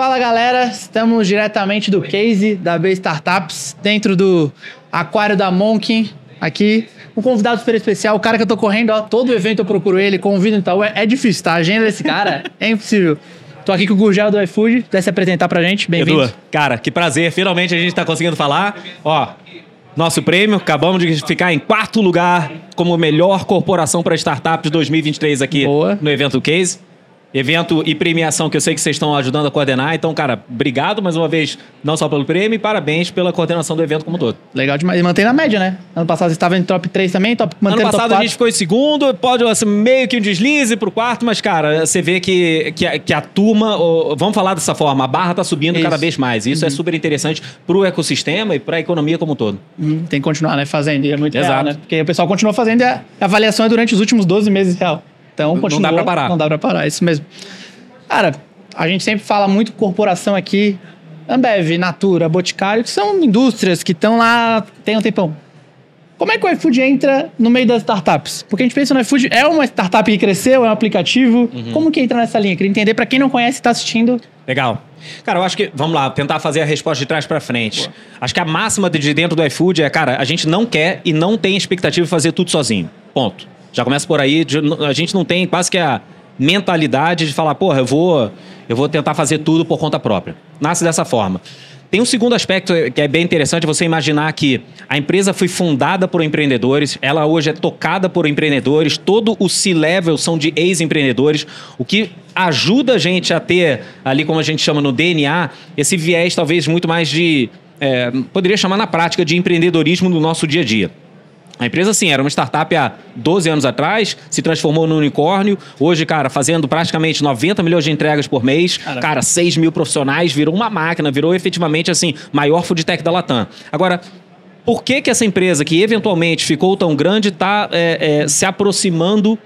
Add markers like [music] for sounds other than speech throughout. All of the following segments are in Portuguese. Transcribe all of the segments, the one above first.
Fala galera, estamos diretamente do case da B Startups, dentro do aquário da Monkin, aqui. Um convidado super especial, o cara que eu tô correndo, ó, todo evento eu procuro ele, convido e tal. É, é difícil, tá? A agenda desse cara é impossível. Tô aqui com o Gurgel do iFood, quer se apresentar pra gente, bem-vindo. Cara, que prazer, finalmente a gente tá conseguindo falar. Ó, nosso prêmio, acabamos de ficar em quarto lugar como melhor corporação para startups de 2023 aqui Boa. no evento Case. Evento e premiação que eu sei que vocês estão ajudando a coordenar. Então, cara, obrigado mais uma vez, não só pelo prêmio, e parabéns pela coordenação do evento como um todo. Legal demais. E mantém na média, né? Ano passado você estava em top 3 também, top, Ano mantendo passado 4. a gente ficou em segundo, pode assim, meio que um deslize pro quarto, mas, cara, você vê que, que, a, que a turma, vamos falar dessa forma, a barra tá subindo Isso. cada vez mais. Isso é super interessante pro ecossistema e pra economia como um todo. Hum, tem que continuar, né? Fazendo. E é muito real, Exato. né? Porque o pessoal continua fazendo a a avaliação é durante os últimos 12 meses real. Então, Não continua, dá pra parar. Não dá pra parar, é isso mesmo. Cara, a gente sempre fala muito corporação aqui. Ambev, Natura, Boticário, que são indústrias que estão lá tem um tempão. Como é que o iFood entra no meio das startups? Porque a gente pensa no iFood, é uma startup que cresceu, é um aplicativo. Uhum. Como que entra nessa linha? Queria entender, pra quem não conhece e tá assistindo, Legal. Cara, eu acho que, vamos lá, tentar fazer a resposta de trás pra frente. Acho que a máxima de dentro do iFood é, cara, a gente não quer e não tem expectativa de fazer tudo sozinho. Ponto. Já começa por aí, de- a gente não tem quase que a mentalidade de falar, porra, eu vou, eu vou tentar fazer tudo por conta própria. Nasce dessa forma. Tem um segundo aspecto que é bem interessante, você imaginar que a empresa foi fundada por empreendedores, ela hoje é tocada por empreendedores, todo o C-level são de ex-empreendedores, o que ajuda a gente a ter, ali como a gente chama no DNA, esse viés talvez muito mais de, é, poderia chamar na prática de empreendedorismo no nosso dia a dia. A empresa, sim, era uma startup há 12 anos atrás, se transformou no unicórnio. Hoje, cara, fazendo praticamente 90 milhões de entregas por mês. Cara, 6 mil profissionais, virou uma máquina, virou efetivamente, assim, maior food tech da Latam. Agora, por que que essa empresa, que eventualmente ficou tão grande, está se aproximando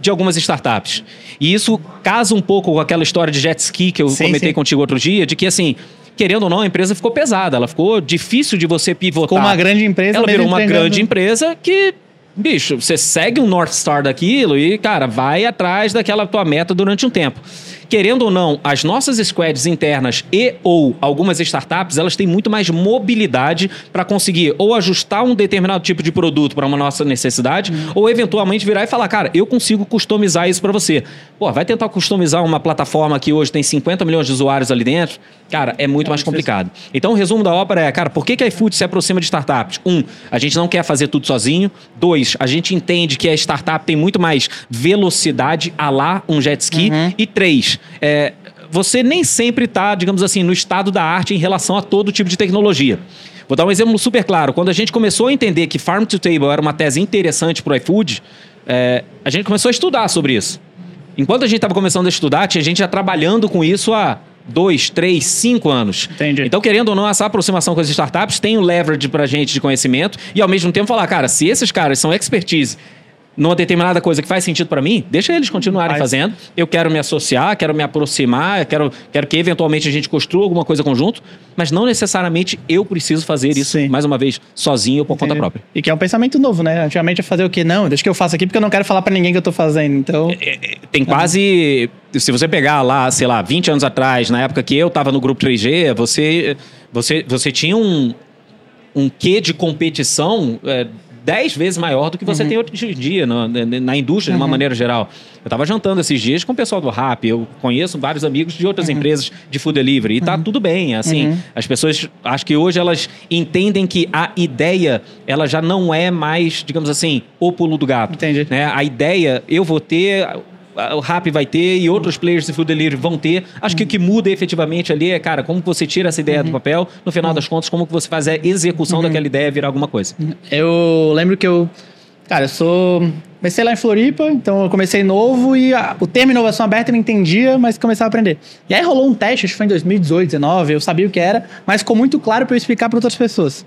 de algumas startups? E isso casa um pouco com aquela história de jet ski que eu Sim, comentei sim. contigo outro dia, de que, assim... Querendo ou não, a empresa ficou pesada, ela ficou difícil de você pivotar. Ficou uma grande empresa, Ela virou uma grande empresa que, bicho, você segue um North Star daquilo e, cara, vai atrás daquela tua meta durante um tempo. Querendo ou não, as nossas squads internas e ou algumas startups, elas têm muito mais mobilidade para conseguir ou ajustar um determinado tipo de produto para uma nossa necessidade, ou eventualmente virar e falar, cara, eu consigo customizar isso para você. Pô, vai tentar customizar uma plataforma que hoje tem 50 milhões de usuários ali dentro? Cara, é muito mais complicado. Então, o resumo da ópera é, cara, por que, que a iFood se aproxima de startups? Um, a gente não quer fazer tudo sozinho. Dois, a gente entende que a startup tem muito mais velocidade, a lá um jet ski. E três, é, você nem sempre está, digamos assim, no estado da arte em relação a todo tipo de tecnologia. Vou dar um exemplo super claro. Quando a gente começou a entender que Farm to Table era uma tese interessante para o iFood, é, a gente começou a estudar sobre isso. Enquanto a gente estava começando a estudar, tinha gente já trabalhando com isso há dois, três, cinco anos. Entendi. Então, querendo ou não, essa aproximação com as startups tem o leverage pra gente de conhecimento e, ao mesmo tempo, falar, cara, se esses caras são expertise numa determinada coisa que faz sentido pra mim, deixa eles continuarem Faz. fazendo. Eu quero me associar, quero me aproximar, quero, quero que eventualmente a gente construa alguma coisa conjunto, mas não necessariamente eu preciso fazer isso, Sim. mais uma vez, sozinho ou por conta Entendi. própria. E que é um pensamento novo, né? Antigamente é fazer o quê? Não, deixa que eu faço aqui porque eu não quero falar pra ninguém que eu tô fazendo. Então, Tem quase. Se você pegar lá, sei lá, 20 anos atrás, na época que eu estava no grupo 3G, você, você, você tinha um, um quê de competição é, 10 vezes maior do que você tem hoje em dia na, na- indústria, de uma maneira geral. Eu estava jantando esses dias com o pessoal do Rap, eu conheço vários amigos de outras empresas de food delivery, e tá tudo bem. Assim, as pessoas, acho que hoje elas entendem que a ideia, ela já não é mais, digamos assim, o pulo do gato. Entendi. né? A ideia, eu vou ter, o Rap vai ter e outros players de food delivery vão ter. Acho que o que muda efetivamente ali é, cara, como você tira essa ideia do papel, no final das contas, como que você faz a execução daquela ideia virar alguma coisa. eu lembro que eu. Cara, eu sou. Comecei lá em Floripa, então eu comecei novo e a- o termo inovação aberta eu não entendia, mas começava a aprender. E aí rolou um teste, acho que foi em 2018, 2019, eu sabia o que era, mas ficou muito claro para eu explicar para outras pessoas.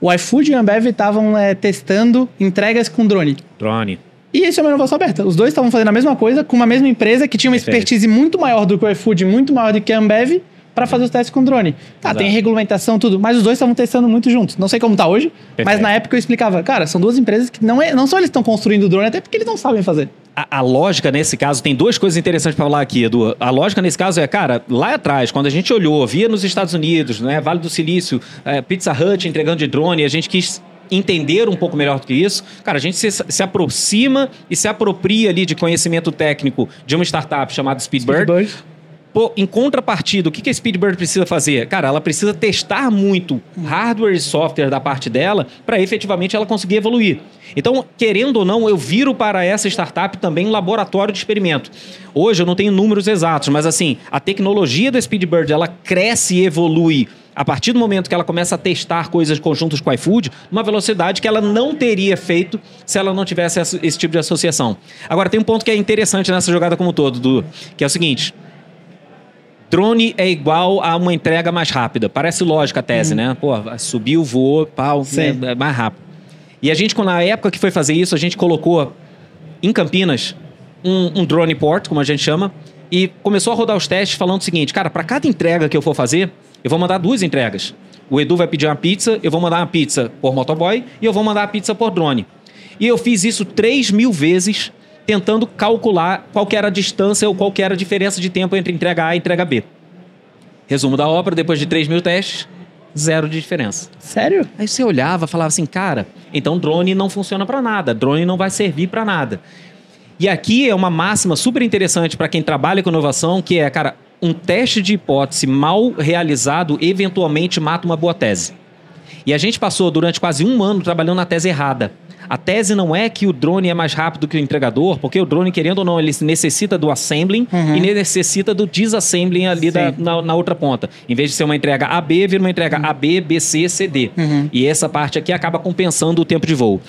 O iFood e a Ambev estavam é, testando entregas com drone. Drone. E isso é uma inovação aberta. Os dois estavam fazendo a mesma coisa com uma mesma empresa que tinha uma Perfeito. expertise muito maior do que o iFood, muito maior do que a Ambev, para fazer os testes com drone. Tá, Exato. tem regulamentação, tudo, mas os dois estavam testando muito juntos. Não sei como tá hoje, mas Perfeito. na época eu explicava, cara, são duas empresas que não, é, não só eles estão construindo o drone, até porque eles não sabem fazer. A, a lógica nesse caso, tem duas coisas interessantes para falar aqui, Edu. A lógica nesse caso é, cara, lá atrás, quando a gente olhou, via nos Estados Unidos, né, Vale do Silício, é, Pizza Hut entregando de drone, a gente quis entender um pouco melhor do que isso, cara, a gente se, se aproxima e se apropria ali de conhecimento técnico de uma startup chamada Speedbird, Speedbird. Pô, em contrapartida, o que que a Speedbird precisa fazer? Cara, ela precisa testar muito hardware e software da parte dela para efetivamente ela conseguir evoluir. Então, querendo ou não, eu viro para essa startup também um laboratório de experimento. Hoje eu não tenho números exatos, mas assim, a tecnologia da Speedbird, ela cresce e evolui a partir do momento que ela começa a testar coisas conjuntas com o iFood, numa velocidade que ela não teria feito se ela não tivesse esse tipo de associação. Agora, tem um ponto que é interessante nessa jogada como um todo, Dudu, que é o seguinte: drone é igual a uma entrega mais rápida. Parece lógica a tese, né? Pô, subiu, voou, pau, é, é mais rápido. E a gente, na época que foi fazer isso, a gente colocou em Campinas um, um drone port, como a gente chama, e começou a rodar os testes falando o seguinte, cara, para cada entrega que eu for fazer, eu vou mandar duas entregas. O Edu vai pedir uma pizza, eu vou mandar uma pizza por motoboy e eu vou mandar a pizza por drone. E eu fiz isso 3 mil vezes, tentando calcular qual era a distância ou qual que era a diferença de tempo entre entrega A e entrega B. Resumo da obra, depois de 3 mil testes, zero de diferença. Sério? Aí você olhava, falava assim, cara, então drone não funciona para nada, drone não vai servir para nada. E aqui é uma máxima super interessante para quem trabalha com inovação, que é, cara, um teste de hipótese mal realizado eventualmente mata uma boa tese. E a gente passou durante quase um ano trabalhando na tese errada. A tese não é que o drone é mais rápido que o entregador, porque o drone, querendo ou não, ele necessita do assembling e necessita do disassembling ali da- na, na outra ponta. Em vez de ser uma entrega AB, vira uma entrega AB, BC, CD. E essa parte aqui acaba compensando o tempo de voo.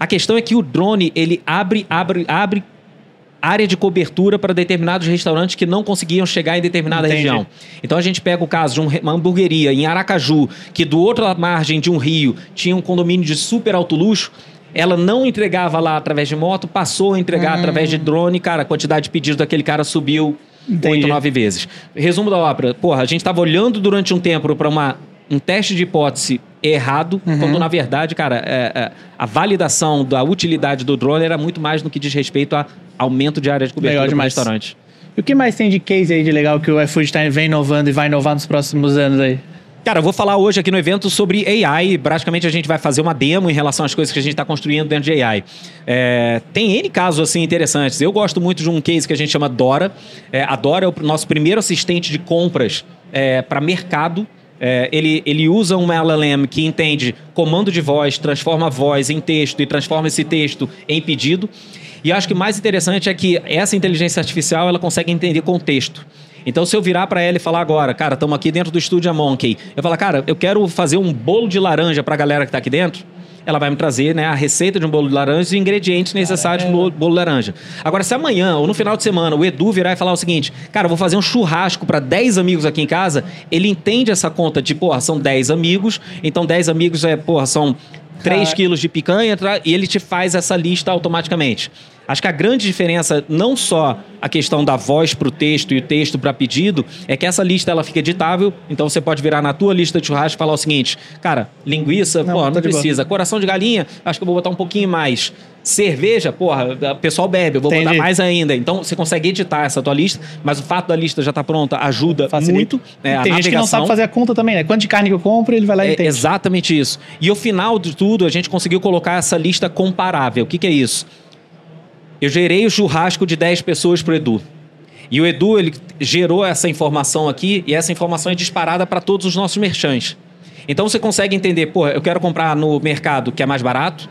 A questão é que o drone, ele abre, abre, abre área de cobertura para determinados restaurantes que não conseguiam chegar em determinada Entendi. região. Então a gente pega o caso de um uma hamburgueria em Aracaju, que do outro margem de um rio tinha um condomínio de super alto luxo. Ela não entregava lá através de moto, passou a entregar através de drone. Cara, a quantidade de pedidos daquele cara subiu Entendi. oito, nove vezes. Resumo da ópera. Porra, a gente estava olhando durante um tempo para uma um teste de hipótese errado, quando na verdade, cara, é, é, a validação da utilidade do drone era muito mais no que diz respeito a aumento de área de cobertura Legal demais. restaurante. E o que mais tem de case aí de legal que o iFood tá, vem inovando e vai inovar nos próximos anos aí? Cara, eu vou falar hoje aqui no evento sobre AI. Praticamente a gente vai fazer uma demo em relação às coisas que a gente está construindo dentro de AI. É, tem N casos assim interessantes. Eu gosto muito de um case que a gente chama Dora. É, a Dora é o nosso primeiro assistente de compras para mercado. É, ele, ele usa uma LLM que entende comando de voz, transforma a voz em texto e transforma esse texto em pedido. E acho que o mais interessante é que essa inteligência artificial ela consegue entender contexto. Então, se eu virar para ela e falar agora, cara, estamos aqui dentro do estúdio Monkey, eu falar, cara, eu quero fazer um bolo de laranja para a galera que está aqui dentro, ela vai me trazer né, a receita de um bolo de laranja e os ingredientes necessários para o bolo de laranja. Agora, se amanhã ou no final de semana o Edu virar e falar o seguinte, cara, eu vou fazer um churrasco para 10 amigos aqui em casa, ele entende essa conta de, porra, são 10 amigos, então 10 amigos é, porra, são 3 Cara. quilos de picanha tra- e ele te faz essa lista automaticamente. Acho que a grande diferença, não só a questão da voz para o texto e o texto para pedido, é que essa lista ela fica editável, então você pode virar na tua lista de churrasco e falar o seguinte, cara, linguiça, Não, pô, tá não de boa. precisa. Coração de galinha, acho que eu vou botar um pouquinho mais. Cerveja, porra, o pessoal bebe, eu vou botar Entendi. mais ainda. Então você consegue editar essa tua lista, mas o fato da lista já estar pronta ajuda Facilita. muito. É, a tem gente que não navegação. sabe fazer a conta também, né? Quanto de carne que eu compro, ele vai lá e É entende. exatamente isso. E ao final de tudo, a gente conseguiu colocar essa lista comparável. O que, que é isso? Eu gerei o churrasco de 10 pessoas pro Edu. E o Edu, ele gerou essa informação aqui, e essa informação é disparada para todos os nossos merchants. Então você consegue entender, pô, eu quero comprar no mercado que é mais barato,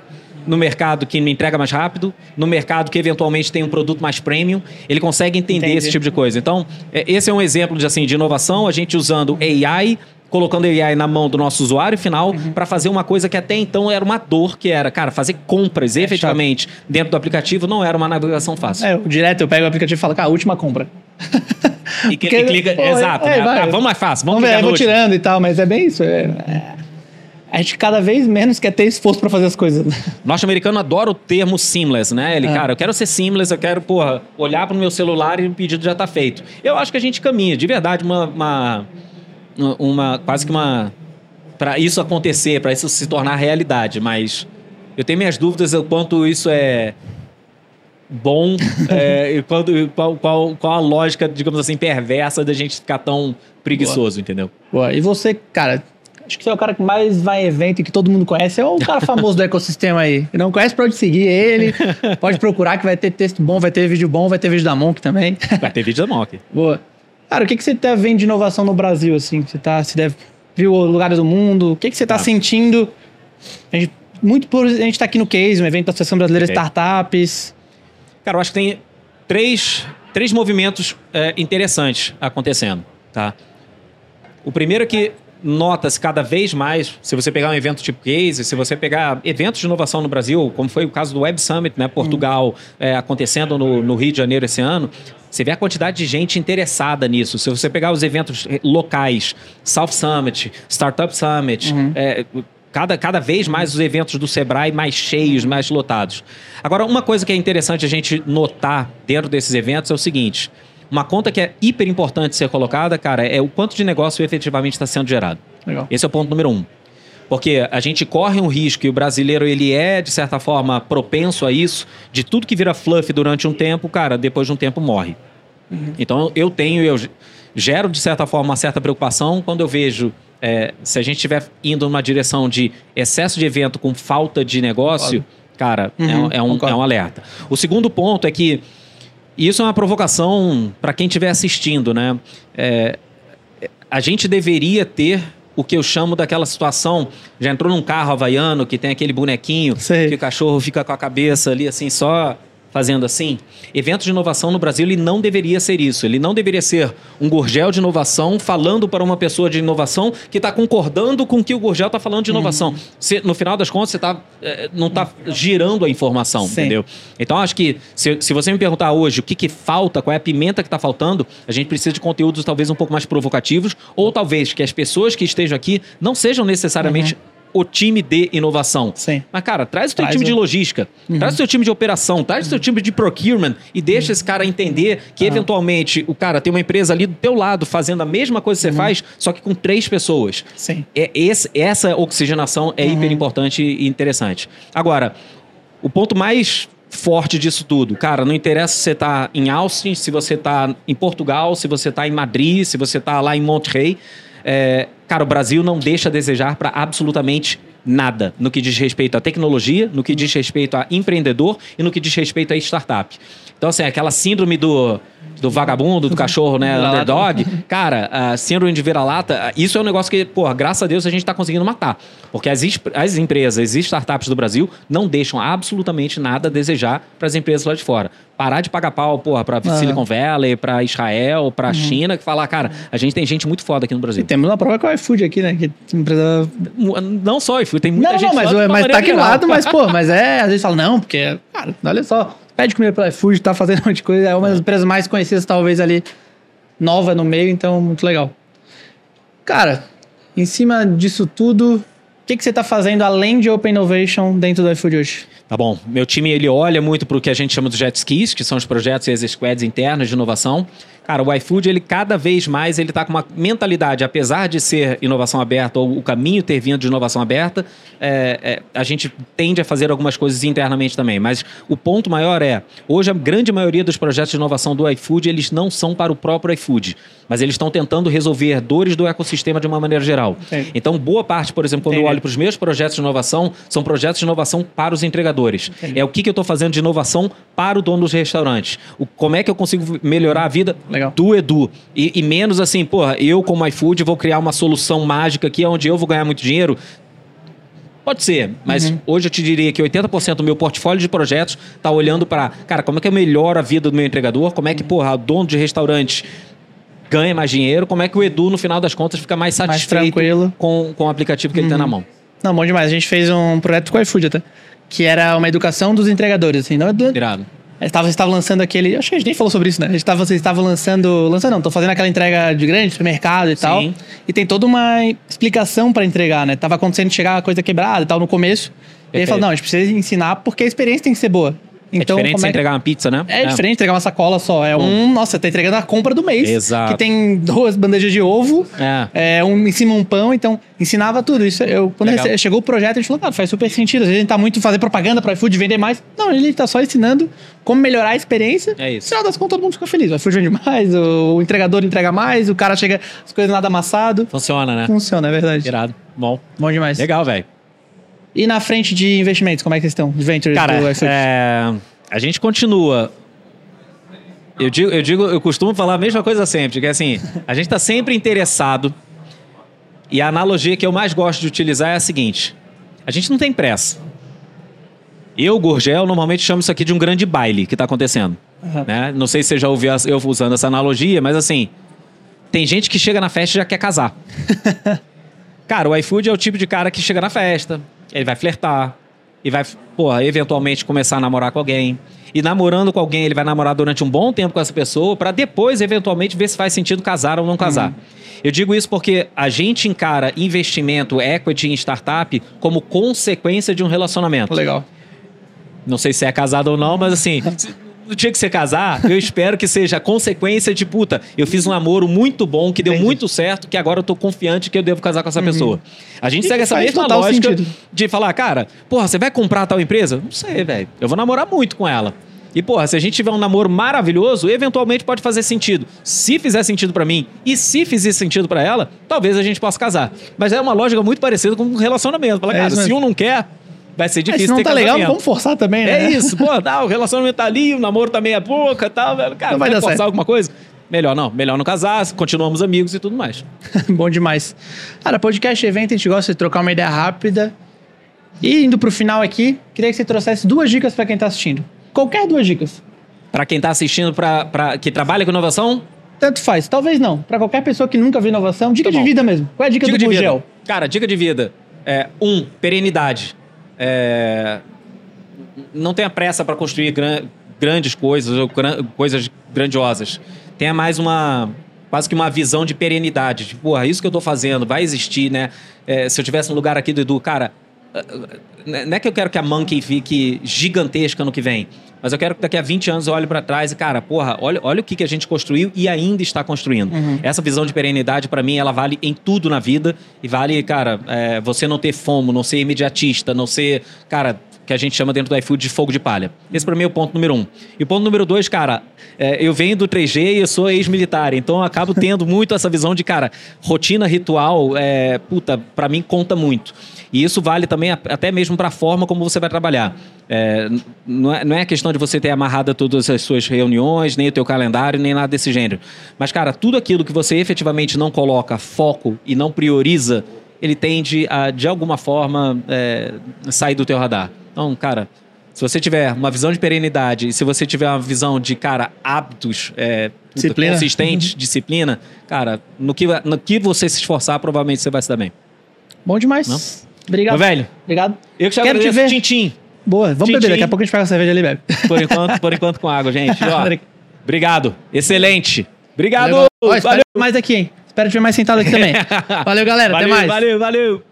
no mercado que me entrega mais rápido, no mercado que eventualmente tem um produto mais premium. Ele consegue entender Entendi. esse tipo de coisa. Então, é, esse é um exemplo de, assim, de inovação, a gente usando AI, colocando AI na mão do nosso usuário final Uhum. para fazer uma coisa que até então era uma dor, que era, cara, fazer compras É efetivamente dentro do aplicativo não era uma navegação fácil. É, eu, direto eu pego o aplicativo e falo, cara, última compra. [laughs] E, que- Porque- e clica, pô, exato, é, né? vai. Ah, vamos mais fácil, vamos, Vamos ver, vou último. tirando e tal, mas é bem isso. é- é- A gente cada vez menos quer ter esforço pra fazer as coisas. Norte-americano adora o termo seamless, né? Ele, É. cara, eu quero ser seamless, eu quero, porra, olhar pro meu celular e o pedido já tá feito. Eu acho que a gente caminha, de verdade, uma, uma, uma quase que uma para isso acontecer, para isso se tornar realidade, mas eu tenho minhas dúvidas o quanto isso é bom [laughs] é, e quando, qual, qual, qual a lógica, digamos assim, perversa da gente ficar tão preguiçoso, Boa. entendeu? Boa. E você, cara, acho que você é o cara que mais vai em evento e que todo mundo conhece. É o cara [laughs] famoso do ecossistema aí. Não conhece, pode seguir ele. Pode procurar que vai ter texto bom, vai ter vídeo bom, vai ter vídeo da Monk também. Vai ter vídeo da Monk. Boa. Cara, o que, que você tá vendo de inovação no Brasil, assim? Você tá, você deve, viu lugares do mundo? O que, que você tá Ah. sentindo? A gente, muito por a gente tá aqui no Case, um evento da Associação Brasileira de Ok. Startups. Cara, eu acho que tem três, três movimentos é, interessantes acontecendo, tá? O primeiro é que nota-se cada vez mais, se você pegar um evento tipo Case, se você pegar eventos de inovação no Brasil, como foi o caso do Web Summit, né, Portugal, é, acontecendo no, no Rio de Janeiro esse ano, você vê a quantidade de gente interessada nisso. Se você pegar os eventos eh, locais, South Summit, Startup Summit, é, cada, cada vez mais os eventos do Sebrae mais cheios, mais lotados. Agora, uma coisa que é interessante a gente notar dentro desses eventos é o seguinte: uma conta que é hiper importante ser colocada, cara, é o quanto de negócio efetivamente está sendo gerado. Legal. Esse é o ponto número um. Porque a gente corre um risco e o brasileiro ele é, de certa forma, propenso a isso, de tudo que vira fluff durante um tempo, cara, depois de um tempo morre. Então eu tenho, eu gero, de certa forma, uma certa preocupação quando eu vejo. é, se a gente estiver indo numa direção de excesso de evento com falta de negócio, cara, é um- Uhum, é, um, concordo. é um alerta. O segundo ponto é que e isso é uma provocação para quem estiver assistindo, né? É, a gente deveria ter o que eu chamo daquela situação. Já entrou num carro havaiano que tem aquele bonequinho Sei. que o cachorro fica com a cabeça ali assim, só fazendo assim. Eventos de inovação no Brasil, ele não deveria ser isso. Ele não deveria ser um gurgel de inovação falando para uma pessoa de inovação que está concordando com o que o gurgel está falando de inovação. Se, no final das contas, você tá, eh, não está girando a informação, Sim. entendeu? Então, acho que se, se você me perguntar hoje o que, que falta, qual é a pimenta que está faltando, a gente precisa de conteúdos talvez um pouco mais provocativos, ou talvez que as pessoas que estejam aqui não sejam necessariamente o time de inovação. Sim. Mas, cara, traz o teu Traz time o- de logística, traz o teu time de operação, traz o teu time de procurement e deixa esse cara entender que, eventualmente, o cara tem uma empresa ali do teu lado fazendo a mesma coisa que você faz, só que com três pessoas. Sim. É, esse- essa oxigenação é hiper importante e interessante. Agora, o ponto mais forte disso tudo, cara, não interessa se você tá em Austin, se você tá em Portugal, se você tá em Madrid, se você tá lá em Monterrey. É, cara, o Brasil não deixa a desejar para absolutamente nada no que diz respeito à tecnologia, no que diz respeito a empreendedor e no que diz respeito a startup. Então, assim, aquela síndrome do, do vagabundo, do cachorro, né, underdog, Cara, a síndrome de vira-lata, isso é um negócio que, pô, graças a Deus a gente está conseguindo matar. Porque as, as empresas e startups do Brasil não deixam absolutamente nada a desejar para as empresas lá de fora. Parar de pagar pau, porra, para Aham. Silicon Valley, para Israel, para China, que falar, cara, a gente tem gente muito foda aqui no E Brasil. temos uma prova com o iFood aqui, né? Que é empresa Não só, iFood, tem muita não, gente não, mas, uma mas tá aqui lado, mas, pô, [laughs] mas é, às vezes fala, não, porque, cara, olha só, pede comida pelo iFood, tá fazendo um monte de coisa, é uma das empresas mais conhecidas, talvez, ali, nova no meio, então, muito legal. Cara, em cima disso tudo, que, que você tá fazendo além de Open Innovation dentro do iFood hoje? Tá bom. Meu time ele olha muito para o que a gente chama dos jet skis, que são os projetos e as squads internas de inovação. Cara, o iFood, ele cada vez mais ele tá com uma mentalidade, apesar de ser inovação aberta ou o caminho ter vindo de inovação aberta, é, é, a gente tende a fazer algumas coisas internamente também. Mas o ponto maior é, hoje a grande maioria dos projetos de inovação do iFood, eles não são para o próprio iFood, mas eles estão tentando resolver dores do ecossistema de uma maneira geral. Entendi. Então, boa parte, por exemplo, quando eu Entendi. olho para os meus projetos de inovação, são projetos de inovação para os entregadores. Entendi. É o que, que eu estou fazendo de inovação para o dono dos restaurantes. O, como é que eu consigo melhorar a vida Legal. do Edu. E, e menos assim, porra, eu como iFood vou criar uma solução mágica aqui onde eu vou ganhar muito dinheiro. Pode ser, mas Uhum. hoje eu te diria que 80% do meu portfólio de projetos está olhando para, cara, como é que eu melhoro a vida do meu entregador? Como é que, porra, o dono de restaurante ganha mais dinheiro? Como é que o Edu, no final das contas, fica mais Mais satisfeito tranquilo. com, com o aplicativo que ele tem na mão? Não, bom demais, a gente fez um projeto com o iFood até, que era uma educação dos entregadores, assim, não é do, Irado. Estava, vocês estavam lançando aquele. Acho que a gente nem falou sobre isso, né? A gente tava, vocês estavam lançando. Lançando não, fazendo aquela entrega de grande supermercado e Sim. tal. E tem toda uma explicação para entregar, né? Tava acontecendo de chegar a coisa quebrada e tal no começo. E aí Perfeito. falou, não, a gente precisa ensinar porque a experiência tem que ser boa. Então, é diferente como você é entregar uma pizza, né? É, diferente entregar uma sacola só. É um. Nossa, você tá entregando a compra do mês. Exato. Que tem duas bandejas de ovo. É. É, um em cima um pão, então ensinava tudo. Isso eu, quando rece- chegou o projeto, a gente falou, cara, faz super sentido. Às vezes a gente tá muito fazer propaganda para iFood vender mais. Não, ele tá só ensinando como melhorar a experiência. É isso. No final das contas, todo mundo fica feliz. O iFood vende mais, o, o entregador entrega mais, o cara chega as coisas nada amassado. Funciona, né? Funciona, é verdade. Irado. Bom. Bom demais. Legal, velho. E na frente de investimentos, como é que vocês estão? De ventures Cara, do é, a gente continua. Eu digo, eu digo, eu costumo falar a mesma coisa sempre, que é assim, a gente está sempre interessado. E a analogia que eu mais gosto de utilizar é a seguinte: a gente não tem pressa. Eu, Gurgel, normalmente chamo isso aqui de um grande baile que está acontecendo. Aham. né? Não sei se você já ouviu eu usando essa analogia, mas assim, tem gente que chega na festa e já quer casar. [laughs] Cara, o iFood é o tipo de cara que chega na festa, ele vai flertar, e vai, porra, eventualmente começar a namorar com alguém. E namorando com alguém, ele vai namorar durante um bom tempo com essa pessoa, para depois, eventualmente, ver se faz sentido casar ou não casar. Eu digo isso porque a gente encara investimento, equity em startup como consequência de um relacionamento. Legal. Não sei se é casado ou não, mas assim, [laughs] no dia que você casar, eu espero que seja consequência de puta. Eu fiz um namoro muito bom, que deu Entendi. muito certo, que agora eu tô confiante que eu devo casar com essa pessoa. A gente E segue essa mesma lógica sentido. de falar, cara, porra, você vai comprar tal empresa? Não sei, velho. Eu vou namorar muito com ela. E, porra, se a gente tiver um namoro maravilhoso, eventualmente pode fazer sentido. Se fizer sentido pra mim e se fizer sentido pra ela, talvez a gente possa casar. Mas é uma lógica muito parecida com um relacionamento. Fala, É cara, se um não quer, vai ser É, difícil se não tá legal, vamos forçar também, né? É isso, pô, tá, o relacionamento tá ali, o namoro tá meia boca e tal, velho. Cara, Não vai dar forçar certo. alguma coisa? Melhor não, melhor não casar, continuamos amigos e tudo mais. [laughs] Bom demais. Cara, podcast evento, a gente gosta de trocar uma ideia rápida. E indo pro final aqui, queria que você trouxesse duas dicas pra quem tá assistindo. Qualquer duas dicas. Pra quem tá assistindo, pra, pra, que trabalha com inovação, Tanto faz, talvez não. Pra qualquer pessoa que nunca viu inovação, dica Tá de vida mesmo. Qual é a dica, dica do. Gurgel? Cara, dica de vida. É, um, perenidade. É, não tenha pressa para construir gran- grandes coisas ou gran- coisas grandiosas. Tenha mais uma quase que uma visão de perenidade. Tipo, porra, isso que eu tô fazendo vai existir, né? É, se eu tivesse no lugar aqui do Edu, cara, não é que eu quero que a Monkey fique gigantesca no que vem, mas eu quero que daqui a 20 anos eu olhe para trás e, cara, porra, olha, olha o que, que a gente construiu e ainda está construindo. Essa visão de perenidade, para mim, ela vale em tudo na vida e vale, cara, é, você não ter fomo, não ser imediatista, não ser, cara, que a gente chama dentro do iFood de fogo de palha. Esse para mim é o ponto número um. E o ponto número dois, cara, é, eu venho do 3G e eu sou ex-militar, então eu acabo tendo muito essa visão de, cara, rotina ritual, é, puta, para mim conta muito. E isso vale também até mesmo para a forma como você vai trabalhar. É, não, é, não é questão de você ter amarrado todas as suas reuniões, nem o teu calendário, nem nada desse gênero. Mas, cara, tudo aquilo que você efetivamente não coloca foco e não prioriza, ele tende a, de alguma forma, é, sair do teu radar. Então, cara, se você tiver uma visão de perenidade e se você tiver uma visão de, cara, hábitos é, Disciplina. consistentes, disciplina, cara, no que, no que você se esforçar, provavelmente você vai se dar bem. Bom demais. Não? Obrigado. Meu velho, Obrigado. eu que te Quero te agradeço, ver. Tintim. Boa, vamos Tchim, beber. tchim. Daqui a pouco a gente pega a cerveja ali bebe. Por enquanto, por enquanto com água, gente. Ó, [laughs] obrigado. Excelente. Obrigado. Valeu. Ó, Valeu. mais aqui, hein? Espero te ver mais sentado aqui também. [laughs] Valeu, galera. valeu, Até mais. Valeu, valeu.